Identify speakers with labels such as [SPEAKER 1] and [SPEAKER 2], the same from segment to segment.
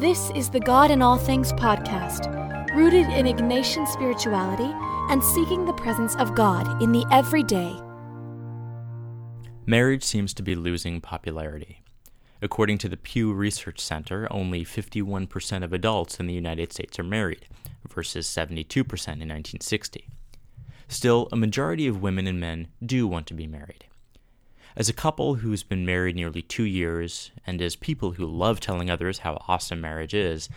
[SPEAKER 1] This is the God in All Things podcast, rooted in Ignatian spirituality and seeking the presence of God in the everyday.
[SPEAKER 2] Marriage seems to be losing popularity. According to the Pew Research Center, only 51% of adults in the United States are married, versus 72% in 1960. Still, a majority of women and men do want to be married. As a couple who's been married nearly two years, and as people who love telling others how awesome marriage is,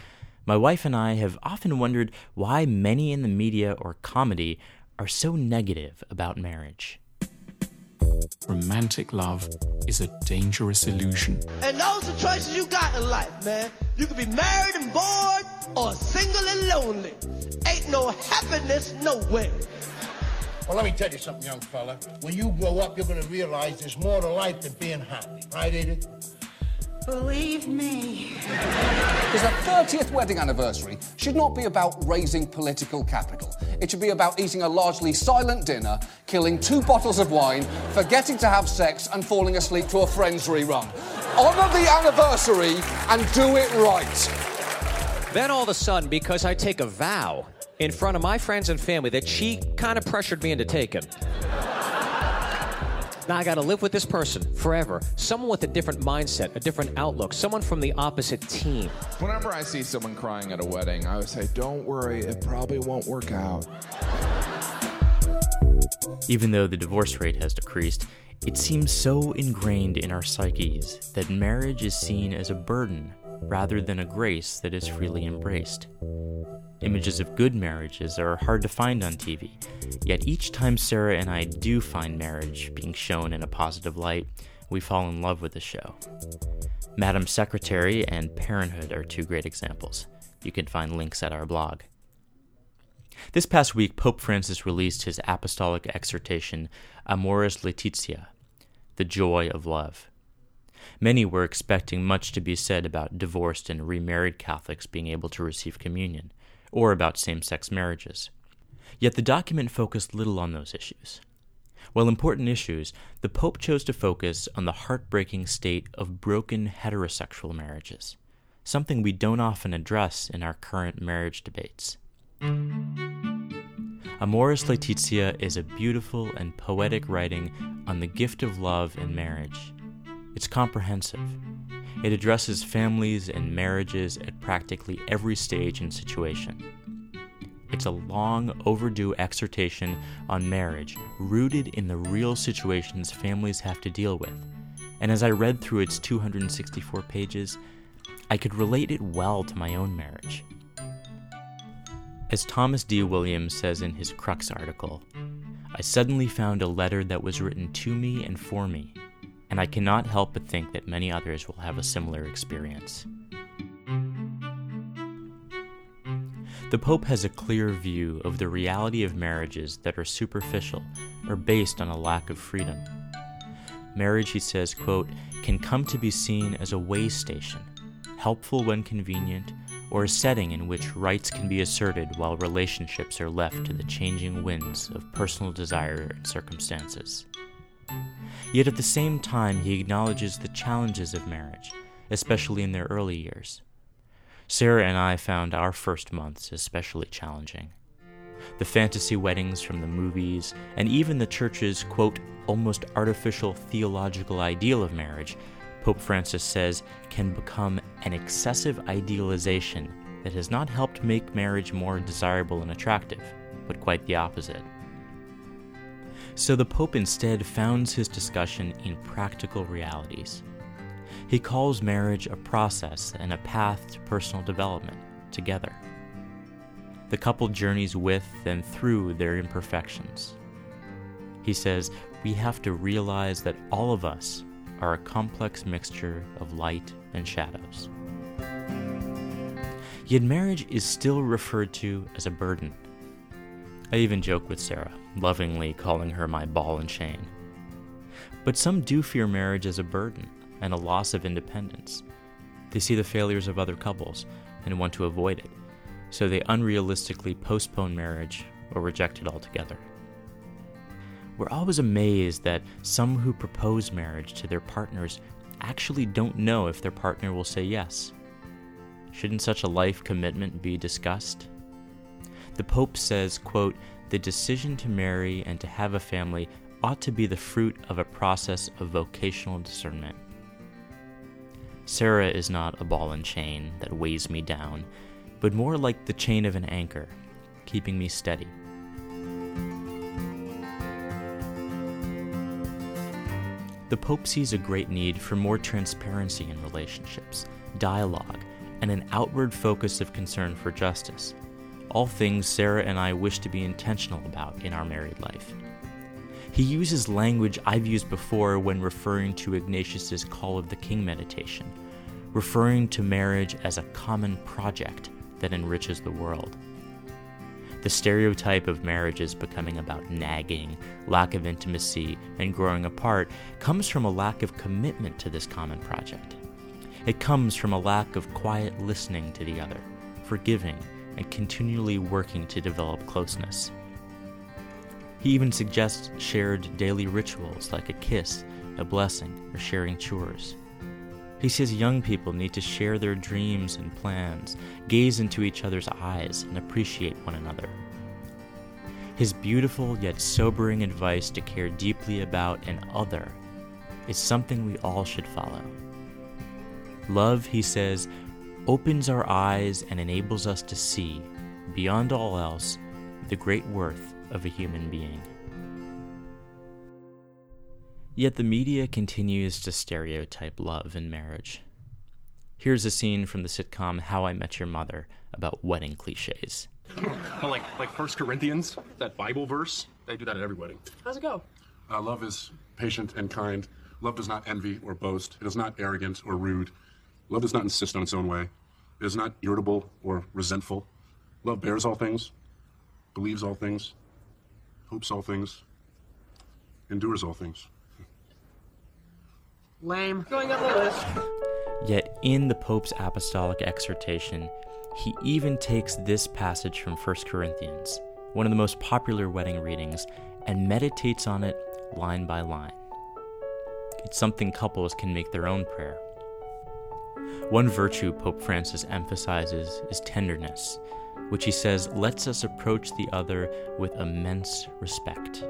[SPEAKER 2] my wife and I have often wondered why many in the media or comedy are so negative about marriage.
[SPEAKER 3] Romantic love is a dangerous illusion.
[SPEAKER 4] And those are choices you got in life, man. You can be married and bored or single and lonely. Ain't no happiness nowhere.
[SPEAKER 5] Well, let me tell you something, young fella. When you grow up, you're gonna realize there's more to life than being happy. Right, Edith?
[SPEAKER 6] Believe me.
[SPEAKER 7] Because a 30th wedding anniversary should not be about raising political capital. It should be about eating a largely silent dinner, killing two bottles of wine, forgetting to have sex, and falling asleep to a Friends rerun. Honour the anniversary and do it right.
[SPEAKER 8] Then all of a sudden, because I take a vow in front of my friends and family that she kind of pressured me into taking. Now I gotta live with this person forever. Someone with a different mindset, a different outlook, someone from the opposite team.
[SPEAKER 9] Whenever I see someone crying at a wedding, I would say, Don't worry, it probably won't work out.
[SPEAKER 2] Even though the divorce rate has decreased, it seems so ingrained in our psyches that marriage is seen as a burden rather than a grace that is freely embraced. Images of good marriages are hard to find on TV, yet each time Sarah and I do find marriage being shown in a positive light, we fall in love with the show. Madam Secretary and Parenthood are two great examples. You can find links at our blog. This past week, Pope Francis released his apostolic exhortation, Amoris Laetitia, the joy of love. Many were expecting much to be said about divorced and remarried Catholics being able to receive communion or about same sex marriages. Yet the document focused little on those issues. While important issues, the Pope chose to focus on the heartbreaking state of broken heterosexual marriages, something we don't often address in our current marriage debates. Amoris Laetitia is a beautiful and poetic writing on the gift of love in marriage. It's comprehensive. It addresses families and marriages at practically every stage and situation. It's a long overdue exhortation on marriage, rooted in the real situations families have to deal with. And as I read through its 264 pages, I could relate it well to my own marriage. As Thomas D. Williams says in his Crux article, I suddenly found a letter that was written to me and for me and I cannot help but think that many others will have a similar experience. The Pope has a clear view of the reality of marriages that are superficial or based on a lack of freedom. Marriage, he says, quote, can come to be seen as a way station, helpful when convenient, or a setting in which rights can be asserted while relationships are left to the changing winds of personal desire and circumstances. Yet at the same time, he acknowledges the challenges of marriage, especially in their early years. Sarah and I found our first months especially challenging. The fantasy weddings from the movies, and even the church's, quote, almost artificial theological ideal of marriage, Pope Francis says, can become an excessive idealization that has not helped make marriage more desirable and attractive, but quite the opposite. So the Pope instead founds his discussion in practical realities. He calls marriage a process and a path to personal development together. The couple journeys with and through their imperfections. He says we have to realize that all of us are a complex mixture of light and shadows. Yet marriage is still referred to as a burden I even joke with Sarah, lovingly calling her my ball and chain. But some do fear marriage as a burden and a loss of independence. They see the failures of other couples and want to avoid it, so they unrealistically postpone marriage or reject it altogether. We're always amazed that some who propose marriage to their partners actually don't know if their partner will say yes. Shouldn't such a life commitment be discussed? The Pope says, quote, the decision to marry and to have a family ought to be the fruit of a process of vocational discernment. Sarah is not a ball and chain that weighs me down, but more like the chain of an anchor, keeping me steady. The Pope sees a great need for more transparency in relationships, dialogue, and an outward focus of concern for justice. All things Sarah and I wish to be intentional about in our married life. He uses language I've used before when referring to Ignatius's Call of the King meditation, referring to marriage as a common project that enriches the world. The stereotype of marriage as becoming about nagging, lack of intimacy, and growing apart comes from a lack of commitment to this common project. It comes from a lack of quiet listening to the other, forgiving, and continually working to develop closeness. He even suggests shared daily rituals like a kiss, a blessing, or sharing chores. He says young people need to share their dreams and plans, gaze into each other's eyes, and appreciate one another. His beautiful yet sobering advice to care deeply about an other is something we all should follow. Love, he says, opens our eyes and enables us to see, beyond all else, the great worth of a human being. Yet the media continues to stereotype love and marriage. Here's a scene from the sitcom How I Met Your Mother about wedding cliches.
[SPEAKER 10] like like First Corinthians, that Bible verse. They do that at every wedding. How's it go?
[SPEAKER 11] Uh, love is patient and kind. Love does not envy or boast. It is not arrogant or rude. Love does not insist on its own way. It is not irritable or resentful. Love bears all things, believes all things, hopes all things, endures all things.
[SPEAKER 10] Lame. Going up the list.
[SPEAKER 2] Yet in the Pope's apostolic exhortation, he even takes this passage from 1 Corinthians, one of the most popular wedding readings, and meditates on it line by line. It's something couples can make their own prayer. One virtue Pope Francis emphasizes is tenderness, which he says lets us approach the other with immense respect.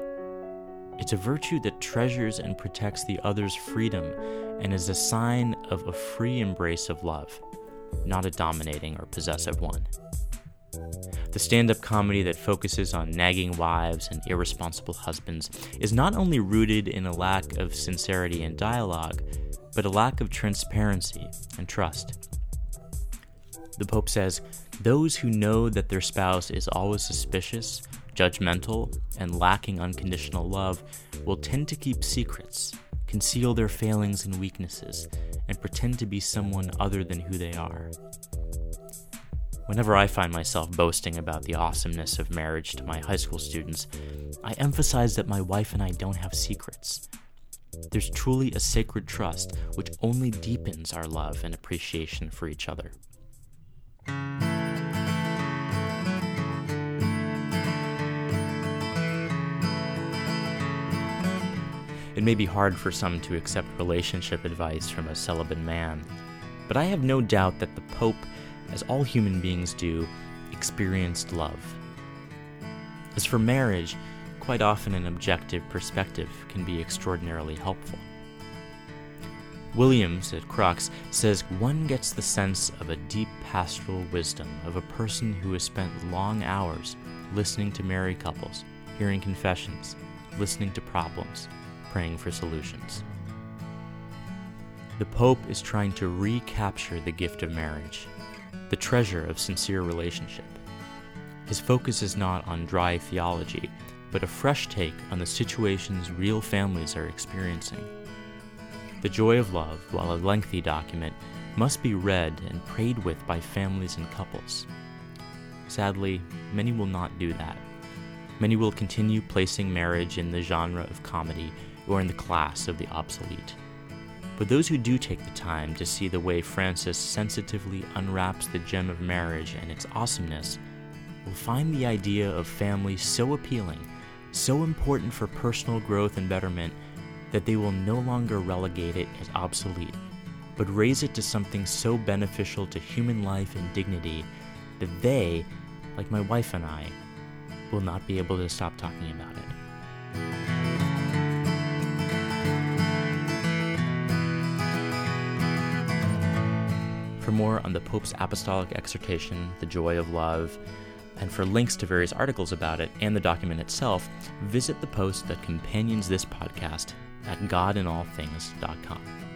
[SPEAKER 2] It's a virtue that treasures and protects the other's freedom and is a sign of a free embrace of love, not a dominating or possessive one. The stand up comedy that focuses on nagging wives and irresponsible husbands is not only rooted in a lack of sincerity and dialogue, but a lack of transparency and trust. The Pope says those who know that their spouse is always suspicious, judgmental, and lacking unconditional love will tend to keep secrets, conceal their failings and weaknesses, and pretend to be someone other than who they are. Whenever I find myself boasting about the awesomeness of marriage to my high school students, I emphasize that my wife and I don't have secrets. There's truly a sacred trust which only deepens our love and appreciation for each other. It may be hard for some to accept relationship advice from a celibate man, but I have no doubt that the Pope, as all human beings do, experienced love. As for marriage, quite often an objective perspective can be extraordinarily helpful. Williams at Crux says one gets the sense of a deep pastoral wisdom of a person who has spent long hours listening to married couples, hearing confessions, listening to problems, praying for solutions. The Pope is trying to recapture the gift of marriage, the treasure of sincere relationship. His focus is not on dry theology, but a fresh take on the situations real families are experiencing. The Joy of Love, while a lengthy document, must be read and prayed with by families and couples. Sadly, many will not do that. Many will continue placing marriage in the genre of comedy or in the class of the obsolete. But those who do take the time to see the way Francis sensitively unwraps the gem of marriage and its awesomeness will find the idea of family so appealing, so important for personal growth and betterment, that they will no longer relegate it as obsolete, but raise it to something so beneficial to human life and dignity that they, like my wife and I, will not be able to stop talking about it. For more on the Pope's Apostolic Exhortation, The Joy of Love, and for links to various articles about it and the document itself, visit the post that companions this podcast at godinallthings.com.